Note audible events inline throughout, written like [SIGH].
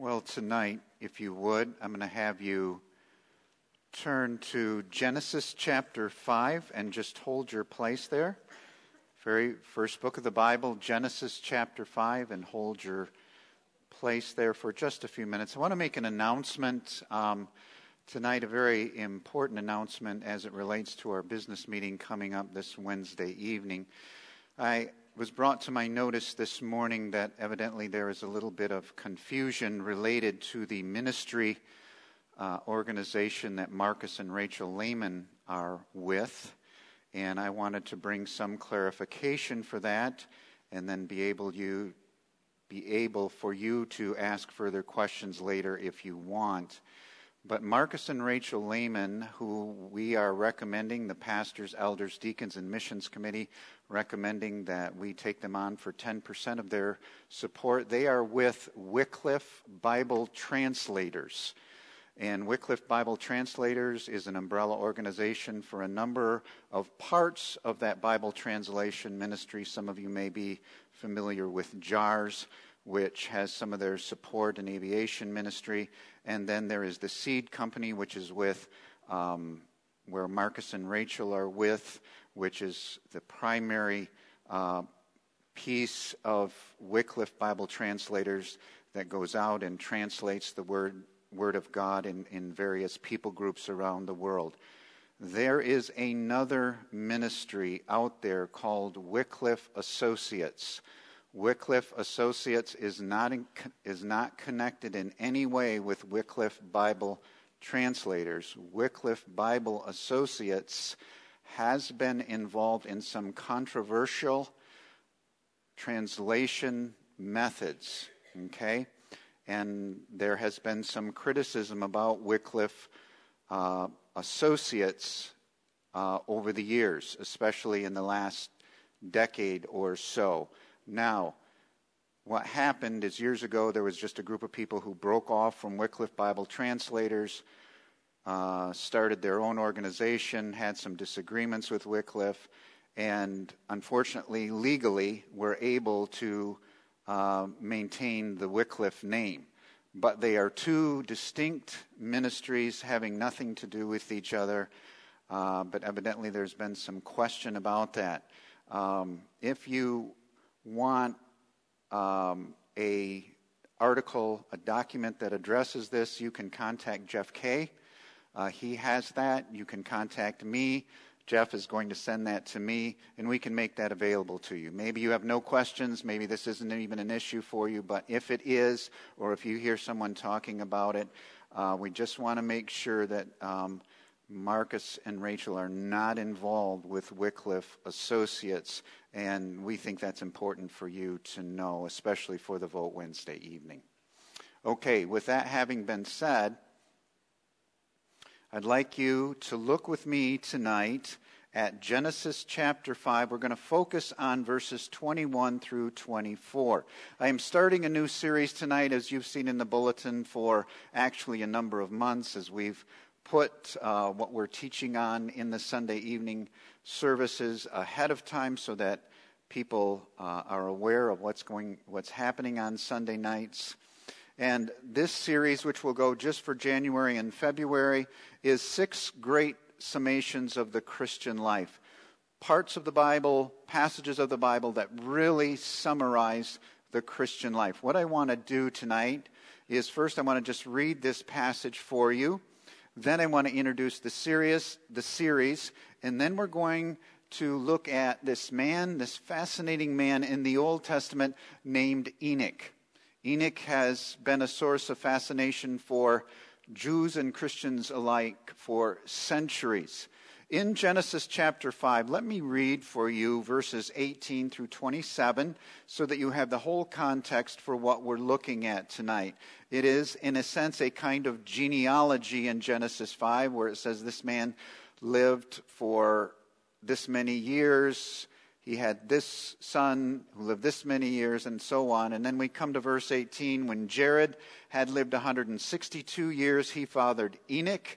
Well, tonight, if you would, I'm going to have you turn to Genesis chapter 5 and just hold your place there. Very first book of the Bible, Genesis chapter 5, and hold your place there for just a few minutes. I want to make an announcement um, tonight, a very important announcement as it relates to our business meeting coming up this Wednesday evening. I was brought to my notice this morning that evidently there is a little bit of confusion related to the ministry uh, organization that Marcus and Rachel Lehman are with. And I wanted to bring some clarification for that and then be able you be able for you to ask further questions later if you want. But Marcus and Rachel Lehman, who we are recommending, the pastors, elders, deacons, and missions committee, recommending that we take them on for 10% of their support. They are with Wycliffe Bible Translators. And Wycliffe Bible Translators is an umbrella organization for a number of parts of that Bible translation ministry. Some of you may be familiar with JAARS, which has some of their support in aviation ministry. And then there is the Seed Company, which is with um, where Marcus and Rachel are with, which is the primary uh, piece of Wycliffe Bible translators that goes out and translates the word, word of God in, in various people groups around the world. There is another ministry out there called Wycliffe Associates. Wycliffe Associates is not, in, is not connected in any way with Wycliffe Bible translators. Wycliffe Bible Associates has been involved in some controversial translation methods, okay? And there has been some criticism about Wycliffe uh, associates uh, over the years, especially in the last decade or so. Now, what happened is years ago there was just a group of people who broke off from Wycliffe Bible translators uh, started their own organization, had some disagreements with Wycliffe, and unfortunately, legally, were able to uh, maintain the Wycliffe name. But they are two distinct ministries having nothing to do with each other. Uh, but evidently, there's been some question about that. Um, if you want um, a article, a document that addresses this, you can contact Jeff Kay. Uh, he has that. You can contact me. Jeff is going to send that to me, and we can make that available to you. Maybe you have no questions. Maybe this isn't even an issue for you, but if it is, or if you hear someone talking about it, uh, we just want to make sure that um, Marcus and Rachel are not involved with Wycliffe Associates, and we think that's important for you to know, especially for the vote Wednesday evening. Okay, with that having been said, I'd like you to look with me tonight at Genesis chapter 5. We're going to focus on verses 21 through 24. I am starting a new series tonight, as you've seen in the bulletin, for actually a number of months as we've put uh, what we're teaching on in the Sunday evening services ahead of time so that people uh, are aware of what's going, what's happening on Sunday nights. And this series, which will go just for January and February, is six great summations of the Christian life. Parts of the Bible, passages of the Bible that really summarize the Christian life. What I want to do tonight is first I want to just read this passage for you. Then I want to introduce the series, the series, and then we're going to look at this man, this fascinating man in the Old Testament named Enoch. Enoch has been a source of fascination for Jews and Christians alike for centuries. In Genesis chapter 5, let me read for you verses 18 through 27 so that you have the whole context for what we're looking at tonight. It is, in a sense, a kind of genealogy in Genesis 5 where it says this man lived for this many years he had this son who lived this many years, and so on. And then we come to verse 18. When Jared had lived 162 years, he fathered Enoch.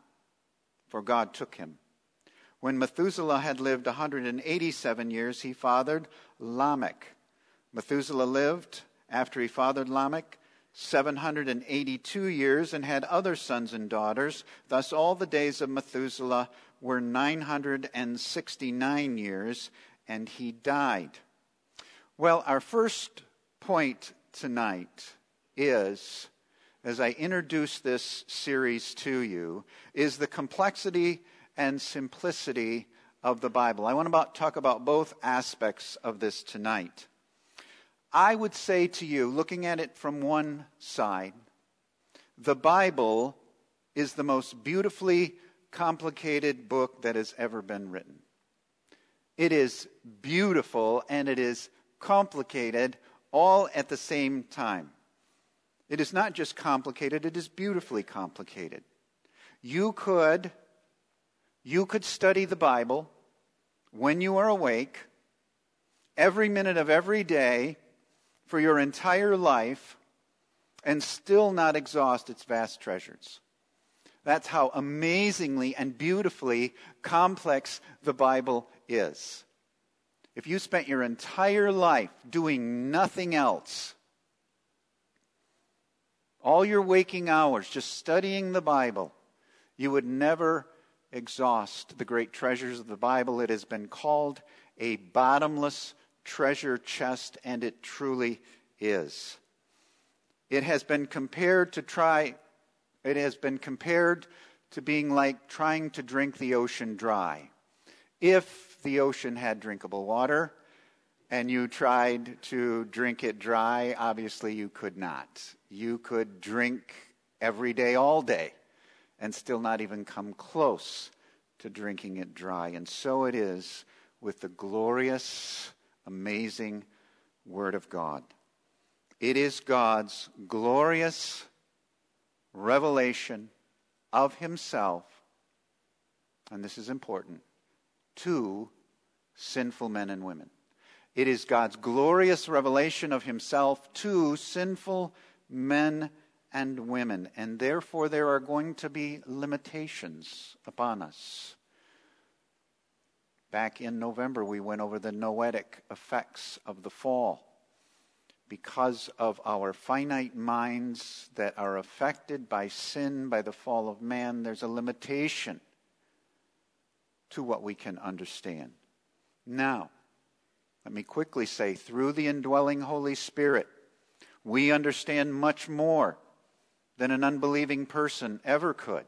for God took him. When Methuselah had lived 187 years, he fathered Lamech. Methuselah lived, after he fathered Lamech, 782 years and had other sons and daughters. Thus, all the days of Methuselah were 969 years, and he died. Well, our first point tonight is as I introduce this series to you is the complexity and simplicity of the Bible. I want to talk about both aspects of this tonight. I would say to you, looking at it from one side, the Bible is the most beautifully complicated book that has ever been written. It is beautiful and it is complicated all at the same time. It is not just complicated, it is beautifully complicated. You could you could study the Bible when you are awake every minute of every day for your entire life and still not exhaust its vast treasures. That's how amazingly and beautifully complex the Bible is. If you spent your entire life doing nothing else, all your waking hours just studying the Bible, you would never exhaust the great treasures of the Bible. It has been called a bottomless treasure chest, and it truly is. It has been compared to try, it has been compared to being like trying to drink the ocean dry. If the ocean had drinkable water, and you tried to drink it dry, obviously you could not. You could drink every day, all day, and still not even come close to drinking it dry. And so it is with the glorious, amazing Word of God. It is God's glorious revelation of Himself, and this is important, to sinful men and women. It is God's glorious revelation of himself to sinful men and women, and therefore there are going to be limitations upon us. Back in November, we went over the noetic effects of the fall. Because of our finite minds that are affected by sin, by the fall of man, there's a limitation to what we can understand. Now, let me quickly say, through the indwelling Holy Spirit, we understand much more than an unbelieving person ever could.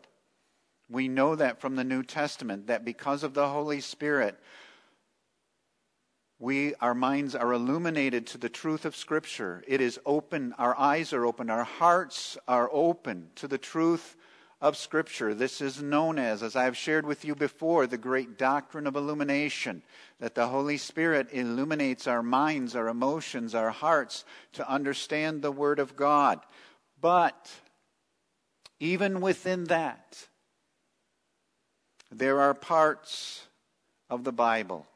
We know that from the New Testament, that because of the Holy Spirit, we, our minds are illuminated to the truth of Scripture. It is open, our eyes are open, our hearts are open to the truth of Scripture. This is known as, as I have shared with you before, the great doctrine of illumination, that the Holy Spirit illuminates our minds, our emotions, our hearts to understand the Word of God. But even within that, there are parts of the Bible,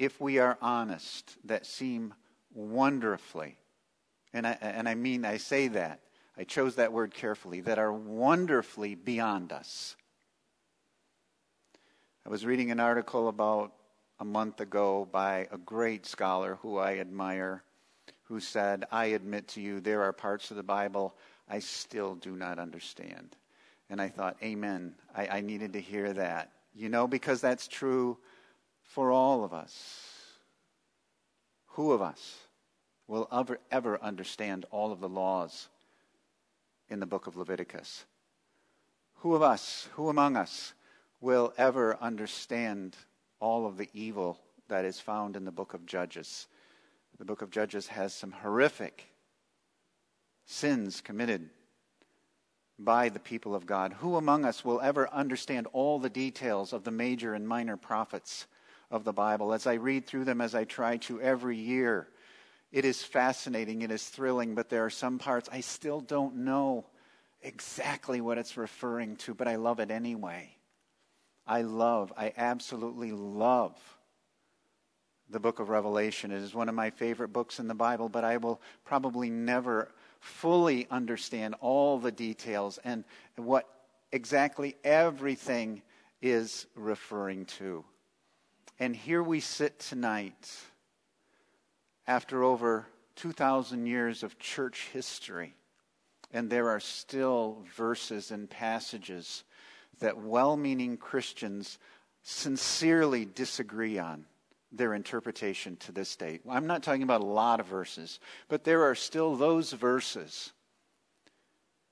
if we are honest, that seem wonderfully, and I, and I mean, I say that, I chose that word carefully, that are wonderfully beyond us. I was reading an article about a month ago by a great scholar who I admire, who said, I admit to you, there are parts of the Bible I still do not understand. And I thought, Amen. I, I needed to hear that. You know, because that's true for all of us. Who of us will ever, ever understand all of the laws in the book of Leviticus. Who of us, who among us, will ever understand all of the evil that is found in the book of Judges? The book of Judges has some horrific sins committed by the people of God. Who among us will ever understand all the details of the major and minor prophets of the Bible? As I read through them, as I try to every year, It is fascinating, it is thrilling, but there are some parts I still don't know exactly what it's referring to, but I love it anyway. I love, I absolutely love the book of Revelation. It is one of my favorite books in the Bible, but I will probably never fully understand all the details and what exactly everything is referring to. And here we sit tonight after over 2,000 years of church history, and there are still verses and passages that well meaning Christians sincerely disagree on their interpretation to this day. I'm not talking about a lot of verses, but there are still those verses,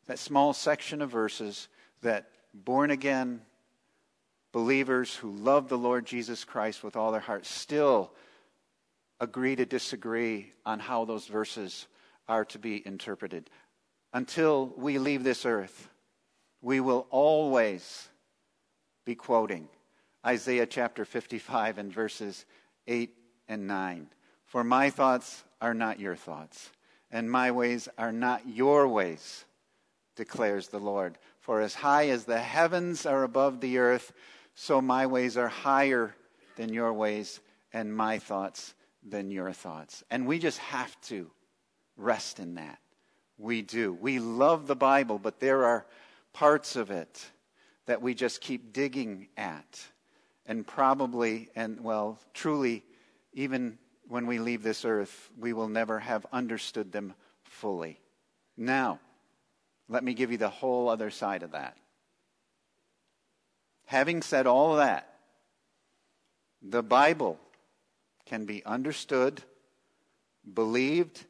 that small section of verses that born again believers who love the Lord Jesus Christ with all their heart still agree to disagree on how those verses are to be interpreted. Until we leave this earth, we will always be quoting Isaiah chapter 55 and verses 8 and 9. For my thoughts are not your thoughts, and my ways are not your ways, declares the Lord. For as high as the heavens are above the earth, so my ways are higher than your ways, and my thoughts than your thoughts. And we just have to rest in that. We do. We love the Bible, but there are parts of it that we just keep digging at and probably, and well, truly, even when we leave this earth, we will never have understood them fully. Now, let me give you the whole other side of that. Having said all that, the Bible can be understood, believed,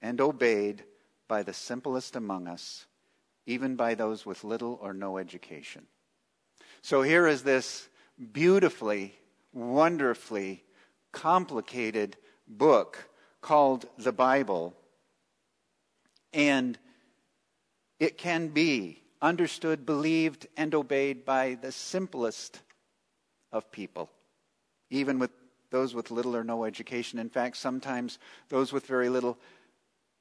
and obeyed by the simplest among us, even by those with little or no education. So here is this beautifully, wonderfully complicated book called the Bible. And it can be understood, believed, and obeyed by the simplest of people, even with those with little or no education. In fact, sometimes those with very little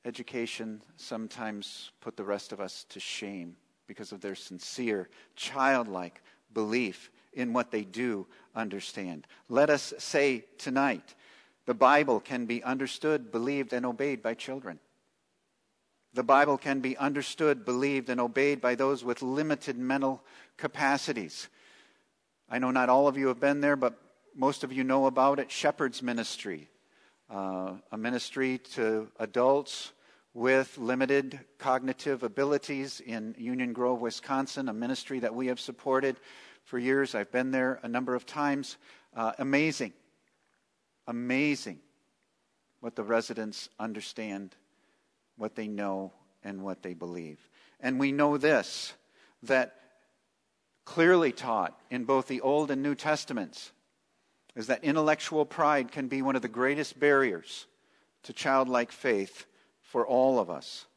education sometimes put the rest of us to shame because of their sincere, childlike belief in what they do understand. Let us say tonight the Bible can be understood, believed, and obeyed by children. The Bible can be understood, believed, and obeyed by those with limited mental capacities. I know not all of you have been there, but most of you know about it Shepherd's Ministry, uh, a ministry to adults with limited cognitive abilities in Union Grove, Wisconsin, a ministry that we have supported for years. I've been there a number of times. Uh, amazing. Amazing what the residents understand, what they know, and what they believe. And we know this that clearly taught in both the Old and New Testaments is that intellectual pride can be one of the greatest barriers to childlike faith for all of us.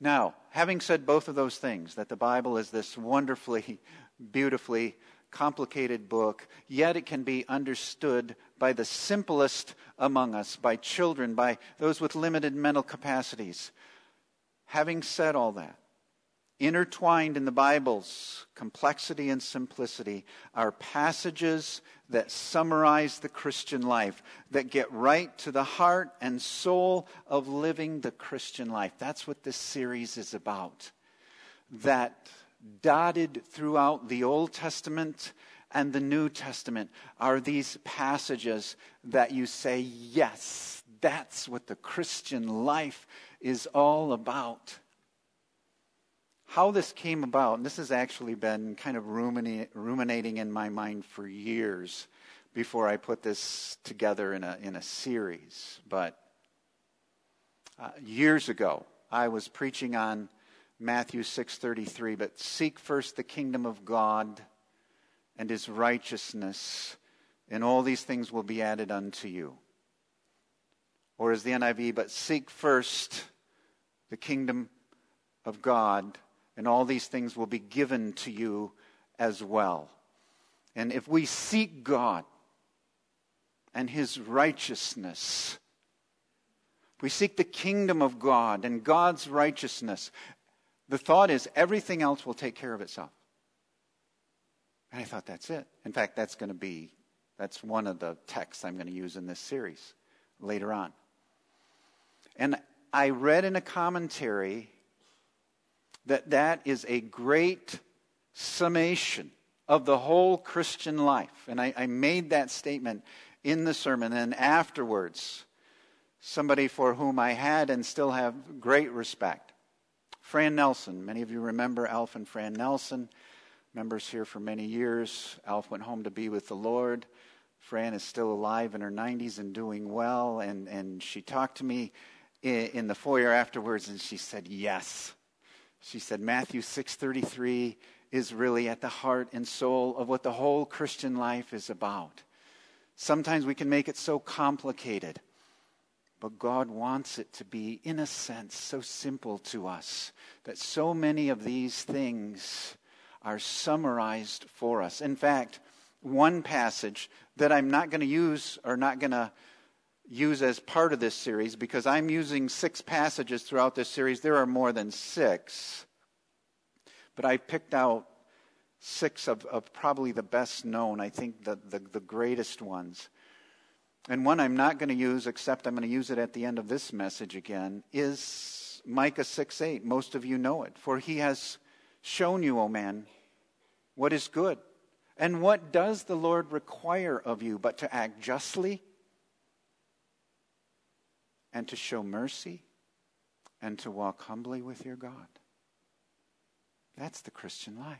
Now, having said both of those things, that the Bible is this wonderfully, [LAUGHS] beautifully complicated book, yet it can be understood by the simplest among us, by children, by those with limited mental capacities. Having said all that, intertwined in the Bible's complexity and simplicity are passages that summarize the Christian life, that get right to the heart and soul of living the Christian life. That's what this series is about. That dotted throughout the Old Testament and the New Testament are these passages that you say, yes, that's what the Christian life is all about how this came about, and this has actually been kind of ruminating in my mind for years before I put this together in a, in a series. But uh, years ago, I was preaching on Matthew 6:33, but seek first the kingdom of God and his righteousness, and all these things will be added unto you. Or as the NIV, but seek first the kingdom of God and all these things will be given to you as well. And if we seek God and His righteousness, we seek the kingdom of God and God's righteousness, the thought is everything else will take care of itself. And I thought that's it. In fact, that's going to be that's one of the texts I'm going to use in this series later on. And I read in a commentary that that is a great summation of the whole Christian life. And I, I made that statement in the sermon. And afterwards, somebody for whom I had and still have great respect, Fran Nelson. Many of you remember Alf and Fran Nelson, members here for many years. Alf went home to be with the Lord. Fran is still alive in her 90s and doing well. And, and she talked to me in, in the foyer afterwards, and she said, Yes. She said, Matthew 6:33 is really at the heart and soul of what the whole Christian life is about. Sometimes we can make it so complicated, but God wants it to be, in a sense, so simple to us that so many of these things are summarized for us. In fact, one passage that I'm not going to use or not going to use as part of this series because I'm using six passages throughout this series. There are more than six. But I picked out six of, of probably the best known, I think the, the, the greatest ones. And one I'm not going to use, except I'm going to use it at the end of this message again, is Micah 6 8. Most of you know it. For he has shown you, O man, what is good. And what does the Lord require of you but to act justly and to show mercy and to walk humbly with your God? That's the Christian life.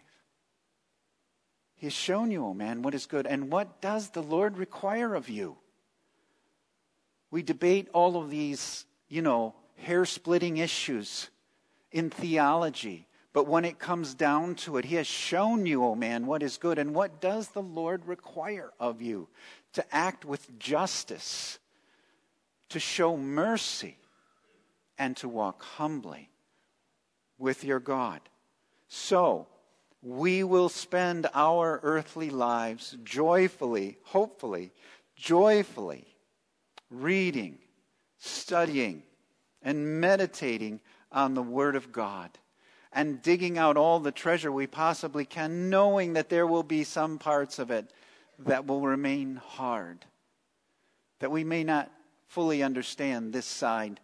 He has shown you, O oh man, what is good. And what does the Lord require of you? We debate all of these, you know, hair splitting issues in theology. But when it comes down to it, He has shown you, O oh man, what is good. And what does the Lord require of you? To act with justice, to show mercy, and to walk humbly with your God. So, we will spend our earthly lives joyfully, hopefully, joyfully reading, studying, and meditating on the Word of God and digging out all the treasure we possibly can, knowing that there will be some parts of it that will remain hard, that we may not fully understand this side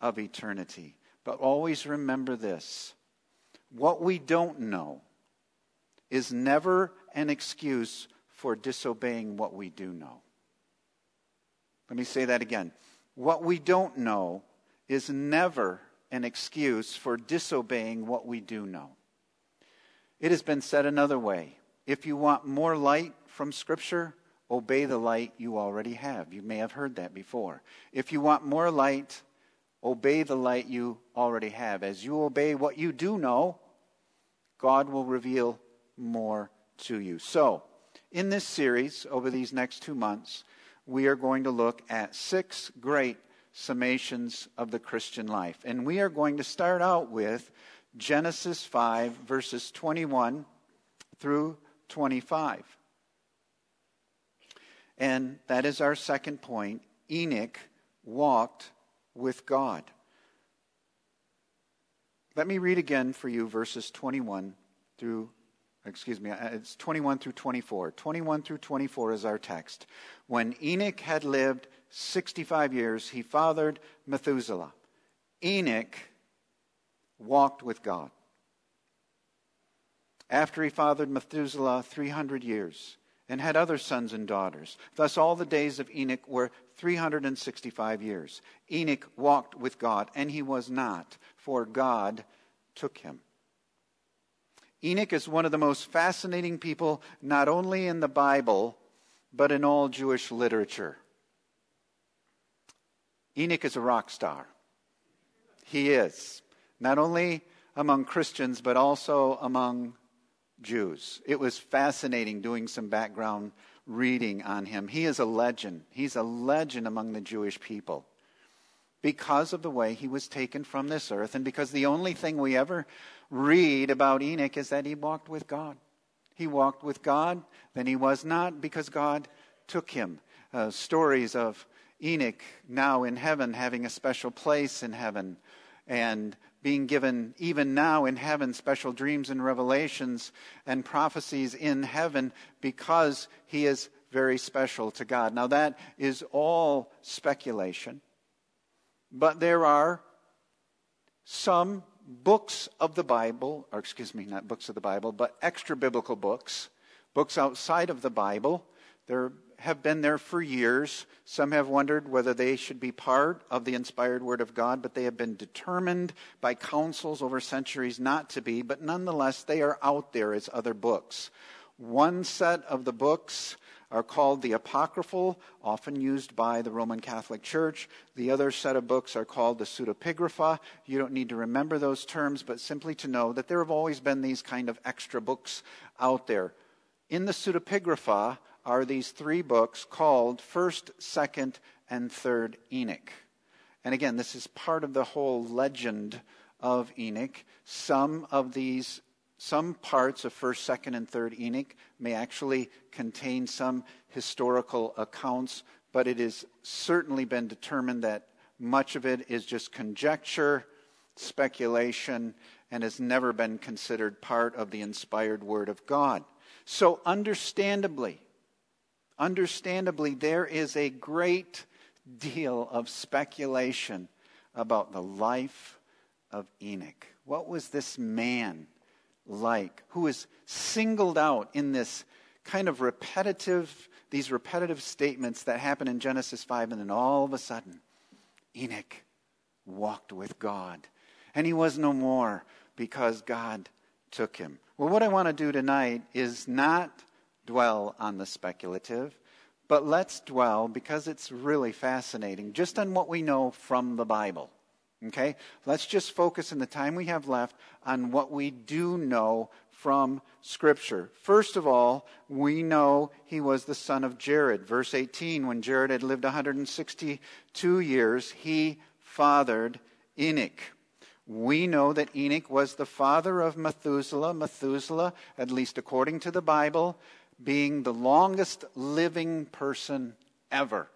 of eternity. But always remember this what we don't know is never an excuse for disobeying what we do know. Let me say that again. What we don't know is never an excuse for disobeying what we do know. It has been said another way if you want more light from Scripture, obey the light you already have. You may have heard that before. If you want more light, obey the light you already have. As you obey what you do know, God will reveal more to you. So, in this series, over these next two months, we are going to look at six great summations of the Christian life. And we are going to start out with Genesis 5, verses 21 through 25. And that is our second point. Enoch walked with God. Let me read again for you verses 21 through excuse me, uh, it's 21 through 24. 21 through 24 is our text. When Enoch had lived 65 years, he fathered Methuselah. Enoch walked with God. After he fathered Methuselah 300 years and had other sons and daughters. Thus, all the days of Enoch were 365 years. Enoch walked with God, and he was not, for God took him. Enoch is one of the most fascinating people, not only in the Bible, but in all Jewish literature. Enoch is a rock star. He is, not only among Christians, but also among Jews. It was fascinating doing some background reading on him. He is a legend. He's a legend among the Jewish people because of the way he was taken from this earth and because the only thing we ever read about Enoch is that he walked with God. He walked with God, then he was not because God took him. Uh, stories of Enoch now in heaven having a special place in heaven and being given even now in heaven special dreams and revelations and prophecies in heaven because he is very special to God. Now, that is all speculation, but there are some books of the Bible, or excuse me, not books of the Bible, but extra biblical books, books outside of the Bible. There have been there for years. Some have wondered whether they should be part of the inspired Word of God, but they have been determined by councils over centuries not to be. But nonetheless, they are out there as other books. One set of the books are called the Apocryphal, often used by the Roman Catholic Church. The other set of books are called the Pseudepigrapha. You don't need to remember those terms, but simply to know that there have always been these kind of extra books out there. In the Pseudepigrapha are these three books called 1st, 2nd, and 3rd Enoch. And again, this is part of the whole legend of Enoch. Some of these some parts of 1st, 2nd, and 3rd Enoch may actually contain some historical accounts, but it has certainly been determined that much of it is just conjecture, speculation, and has never been considered part of the inspired Word of God. So, understandably, understandably, there is a great deal of speculation about the life of Enoch. What was this man like who is singled out in this kind of repetitive, these repetitive statements that happen in Genesis 5, and then all of a sudden, Enoch walked with God. And he was no more because God took him. Well, what I want to do tonight is not dwell on the speculative, but let's dwell, because it's really fascinating, just on what we know from the Bible. Okay? Let's just focus in the time we have left on what we do know from Scripture. First of all, we know he was the son of Jared. Verse 18 when Jared had lived 162 years, he fathered Enoch. We know that Enoch was the father of Methuselah. Methuselah, at least according to the Bible, being the longest living person ever.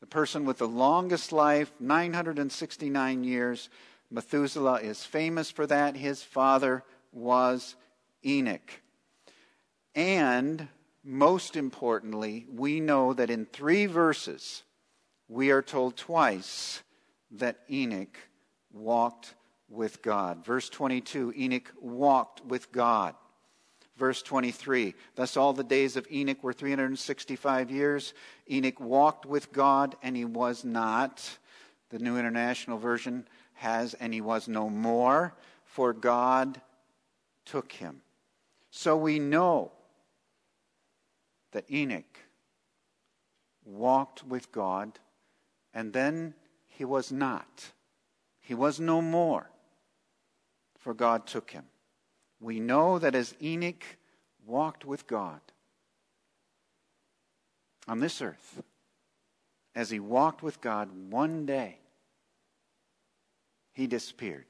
The person with the longest life, 969 years. Methuselah is famous for that. His father was Enoch. And most importantly, we know that in three verses, we are told twice that Enoch walked with God. Verse 22 Enoch walked with God. Verse 23 Thus all the days of Enoch were 365 years. Enoch walked with God, and he was not. The New International Version has, and he was no more, for God took him. So we know that Enoch walked with God, and then he was not. He was no more, for God took him we know that as Enoch walked with God on this earth, as he walked with God one day, he disappeared.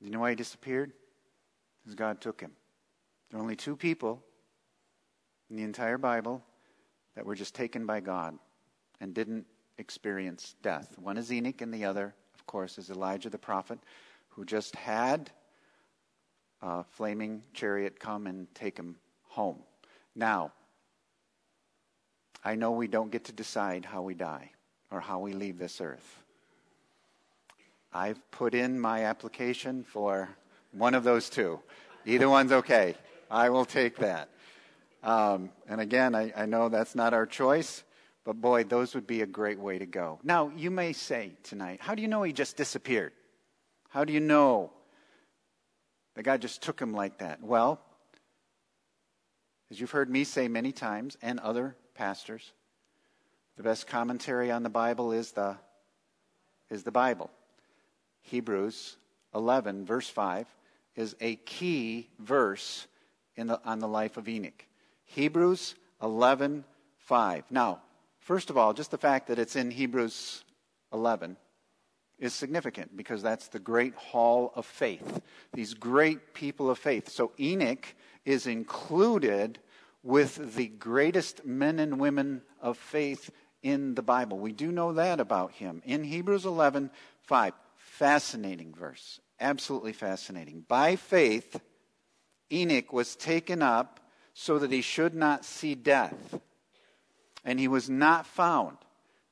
You know why he disappeared? Because God took him. There are only two people in the entire Bible that were just taken by God and didn't experience death. One is Enoch, and the other, of course, is Elijah the prophet, who just had uh, flaming chariot come and take him home. Now, I know we don't get to decide how we die or how we leave this earth. I've put in my application for one of those two. Either one's okay. I will take that. Um, and again, I, I know that's not our choice, but boy, those would be a great way to go. Now, you may say tonight, how do you know he just disappeared? How do you know that God just took him like that? Well, as you've heard me say many times, and other pastors, the best commentary on the Bible is the, is the Bible. Hebrews 11, verse 5, is a key verse in the, on the life of Enoch. Hebrews 11, 5. Now, first of all, just the fact that it's in Hebrews 11 is significant because that's the great hall of faith. These great people of faith. So Enoch is included with the greatest men and women of faith in the Bible. We do know that about him. In Hebrews 11 5, fascinating verse. Absolutely fascinating. By faith, Enoch was taken up so that he should not see death. And he was not found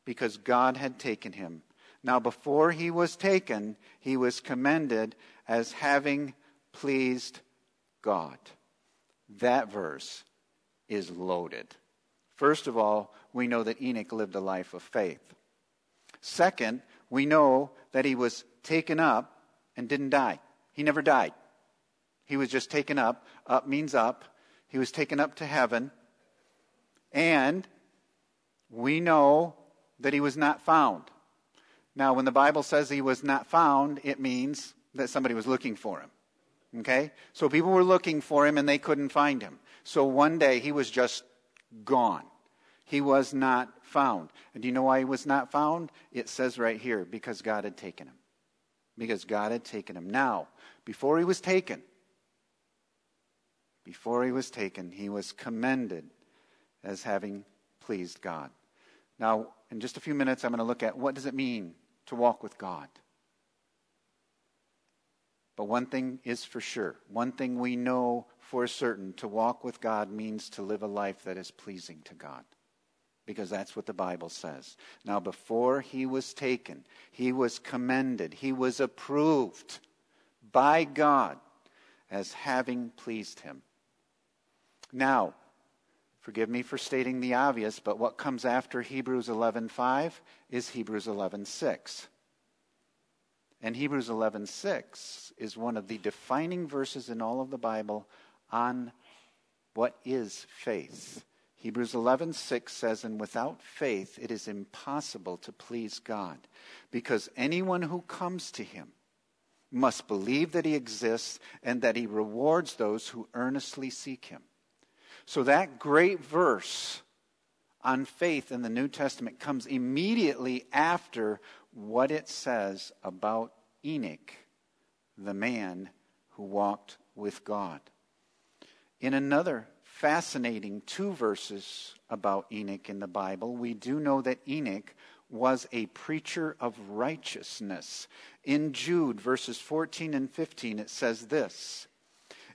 because God had taken him. Now, before he was taken, he was commended as having pleased God. That verse is loaded. First of all, we know that Enoch lived a life of faith. Second, we know that he was taken up and didn't die. He never died. He was just taken up. Up means up. He was taken up to heaven. And we know that he was not found. Now, when the Bible says he was not found, it means that somebody was looking for him. Okay? So people were looking for him and they couldn't find him. So one day he was just gone. He was not found. And do you know why he was not found? It says right here because God had taken him. Because God had taken him. Now, before he was taken, before he was taken, he was commended as having pleased God. Now, in just a few minutes, I'm going to look at what does it mean to walk with God. But one thing is for sure. One thing we know for certain to walk with God means to live a life that is pleasing to God. Because that's what the Bible says. Now, before he was taken, he was commended, he was approved by God as having pleased him. Now, forgive me for stating the obvious, but what comes after Hebrews 11:5 is Hebrews 11:6. And Hebrews 11:6 is one of the defining verses in all of the Bible on what is faith. Hebrews 11:6 says, "And without faith it is impossible to please God, because anyone who comes to him must believe that he exists and that he rewards those who earnestly seek him." So that great verse on faith in the New Testament comes immediately after what it says about Enoch, the man who walked with God. In another fascinating two verses about Enoch in the Bible, we do know that Enoch was a preacher of righteousness. In Jude, verses 14 and 15, it says this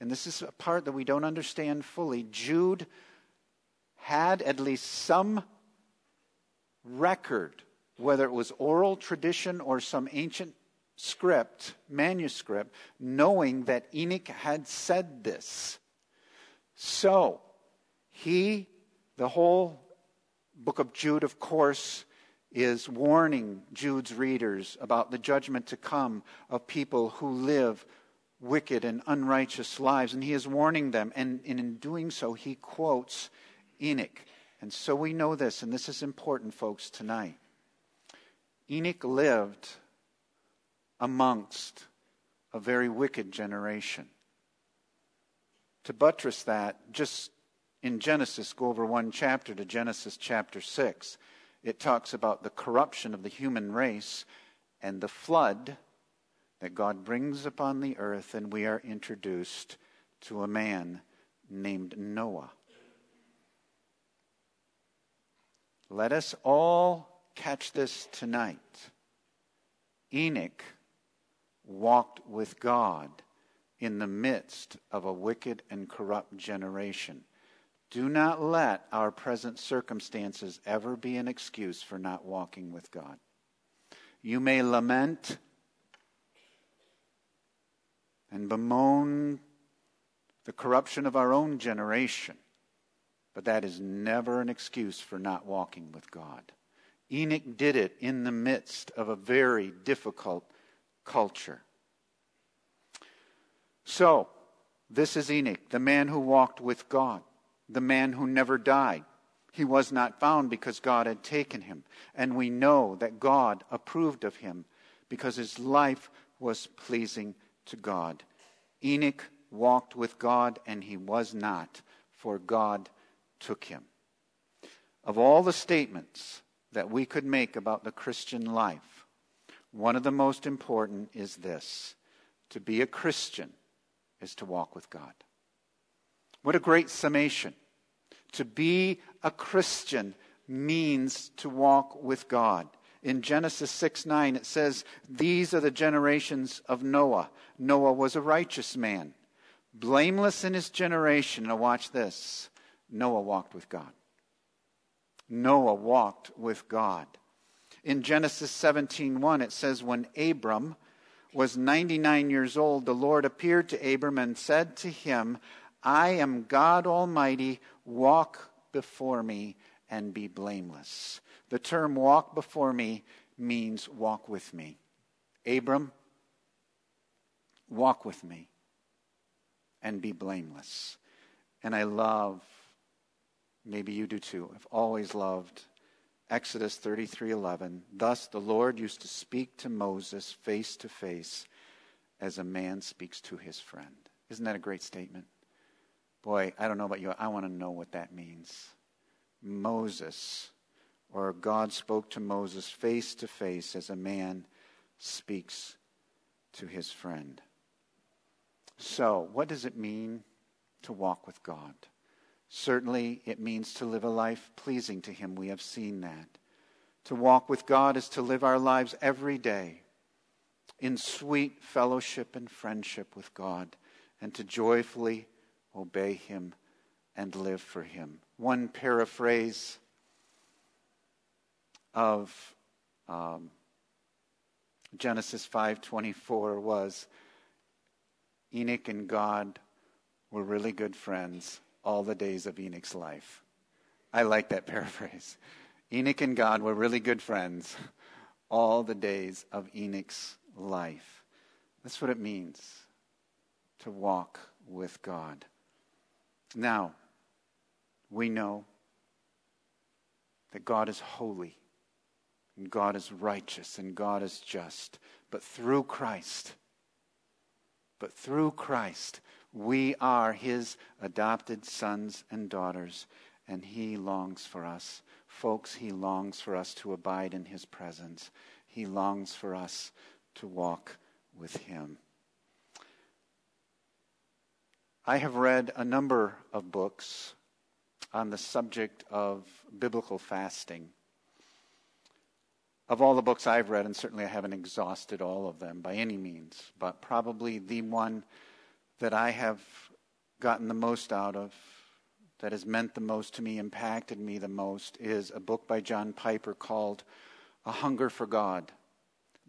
and this is a part that we don't understand fully, Jude had at least some record whether it was oral tradition or some ancient script, manuscript, knowing that Enoch had said this. So, he, the whole book of Jude, of course, is warning Jude's readers about the judgment to come of people who live wicked and unrighteous lives. And he is warning them. And, and in doing so, he quotes Enoch. And so we know this, and this is important, folks, tonight. Enoch lived amongst a very wicked generation. To buttress that, just in Genesis, go over one chapter to Genesis chapter 6. It talks about the corruption of the human race and the flood that God brings upon the earth, and we are introduced to a man named Noah. Let us all catch this tonight. Enoch walked with God in the midst of a wicked and corrupt generation. Do not let our present circumstances ever be an excuse for not walking with God. You may lament and bemoan the corruption of our own generation. But that is never an excuse for not walking with God. Enoch did it in the midst of a very difficult culture. So, this is Enoch, the man who walked with God, the man who never died. He was not found because God had taken him. And we know that God approved of him because his life was pleasing to God. Enoch walked with God, and he was not, for God took him. Of all the statements that we could make about the Christian life, one of the most important is this to be a Christian is to walk with God. What a great summation. To be a Christian means to walk with God. In Genesis 6 9, it says, These are the generations of Noah. Noah was a righteous man, blameless in his generation. Now, watch this Noah walked with God. Noah walked with God. In Genesis 17:1 it says when Abram was 99 years old the Lord appeared to Abram and said to him I am God Almighty walk before me and be blameless. The term walk before me means walk with me. Abram walk with me and be blameless. And I love maybe you do too. I've always loved Exodus 33:11. Thus the Lord used to speak to Moses face to face as a man speaks to his friend. Isn't that a great statement? Boy, I don't know about you. I want to know what that means. Moses or God spoke to Moses face to face as a man speaks to his friend. So, what does it mean to walk with God? Certainly, it means to live a life pleasing to Him. We have seen that. To walk with God is to live our lives every day in sweet fellowship and friendship with God and to joyfully obey Him and live for Him. One paraphrase of um, Genesis 5:24 was Enoch and God were really good friends all the days of Enoch's life. I like that [LAUGHS] paraphrase. Enoch and God were really good friends all the days of Enoch's life. That's what it means to walk with God. Now, we know that God is holy, and God is righteous, and God is just. But through Christ, but through Christ, we are his adopted sons and daughters, and he longs for us. Folks, he longs for us to abide in his presence. He longs for us to walk with him. I have read a number of books on the subject of biblical fasting. Of all the books I've read, and certainly I haven't exhausted all of them by any means, but probably the one that I have gotten the most out of, that has meant the most to me, impacted me the most, is a book by John Piper called A Hunger for God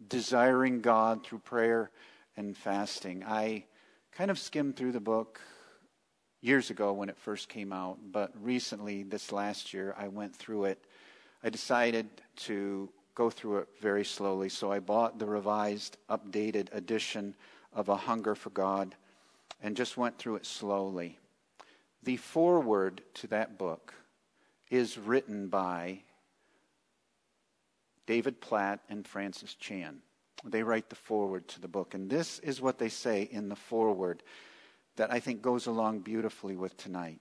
Desiring God Through Prayer and Fasting. I kind of skimmed through the book years ago when it first came out, but recently, this last year, I went through it. I decided to go through it very slowly, so I bought the revised, updated edition of A Hunger for God and just went through it slowly. The foreword to that book is written by David Platt and Francis Chan. They write the foreword to the book. And this is what they say in the foreword that I think goes along beautifully with tonight.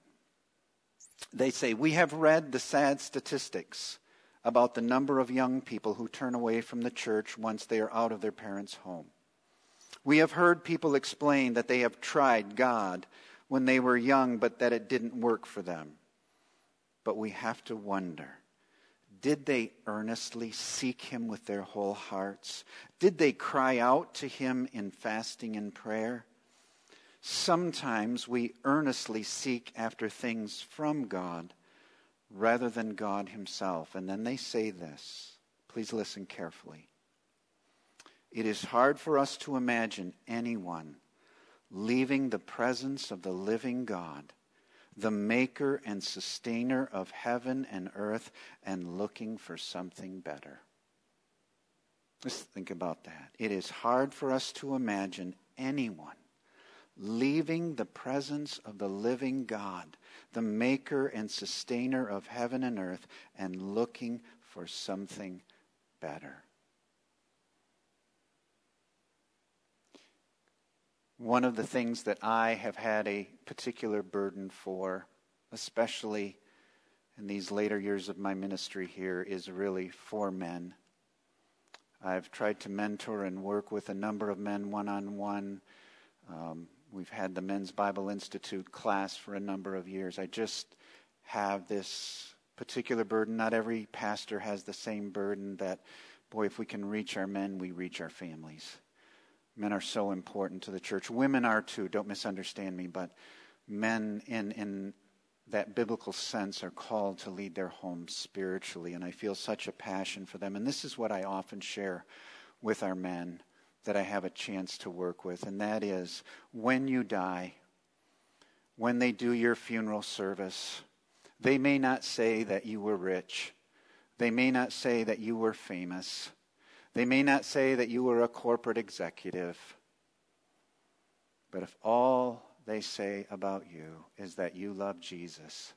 They say, We have read the sad statistics about the number of young people who turn away from the church once they are out of their parents' home. We have heard people explain that they have tried God when they were young, but that it didn't work for them. But we have to wonder did they earnestly seek Him with their whole hearts? Did they cry out to Him in fasting and prayer? Sometimes we earnestly seek after things from God rather than God Himself. And then they say this. Please listen carefully. It is hard for us to imagine anyone leaving the presence of the living God, the maker and sustainer of heaven and earth, and looking for something better. Let's think about that. It is hard for us to imagine anyone leaving the presence of the living God, the maker and sustainer of heaven and earth, and looking for something better. One of the things that I have had a particular burden for, especially in these later years of my ministry here, is really for men. I've tried to mentor and work with a number of men one on one. We've had the Men's Bible Institute class for a number of years. I just have this particular burden. Not every pastor has the same burden that, boy, if we can reach our men, we reach our families. Men are so important to the church. Women are too, don't misunderstand me, but men in, in that biblical sense are called to lead their homes spiritually, and I feel such a passion for them. And this is what I often share with our men that I have a chance to work with, and that is when you die, when they do your funeral service, they may not say that you were rich. They may not say that you were famous. They may not say that you were a corporate executive, but if all they say about you is that you love Jesus,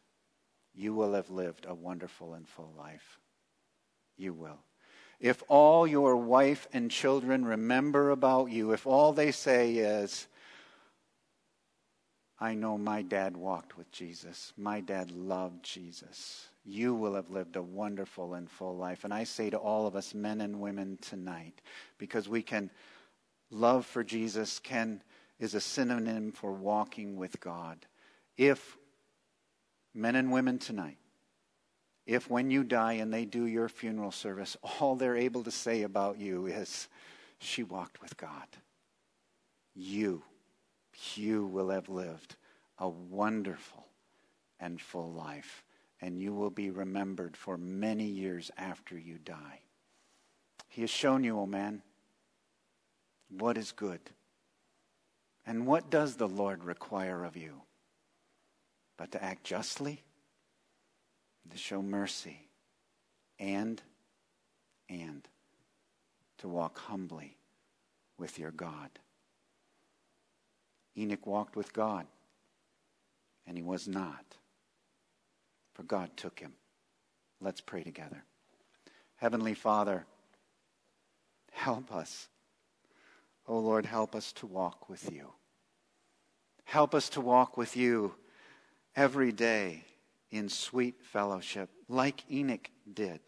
you will have lived a wonderful and full life. You will. If all your wife and children remember about you, if all they say is, I know my dad walked with Jesus, my dad loved Jesus, you will have lived a wonderful and full life. And I say to all of us, men and women, tonight, because we can, love for Jesus can, is a synonym for walking with God. If men and women tonight, if when you die and they do your funeral service, all they're able to say about you is, she walked with God, you, you will have lived a wonderful and full life and you will be remembered for many years after you die. He has shown you, O oh man, what is good. And what does the Lord require of you? But to act justly, to show mercy, and, and to walk humbly with your God. Enoch walked with God, and he was not for God took him. Let's pray together. Heavenly Father, help us. Oh Lord, help us to walk with you. Help us to walk with you every day in sweet fellowship, like Enoch did.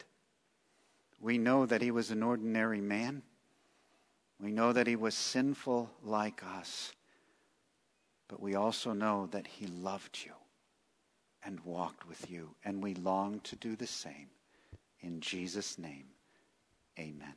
We know that he was an ordinary man. We know that he was sinful like us. But we also know that he loved you and walked with you. And we long to do the same. In Jesus' name, amen.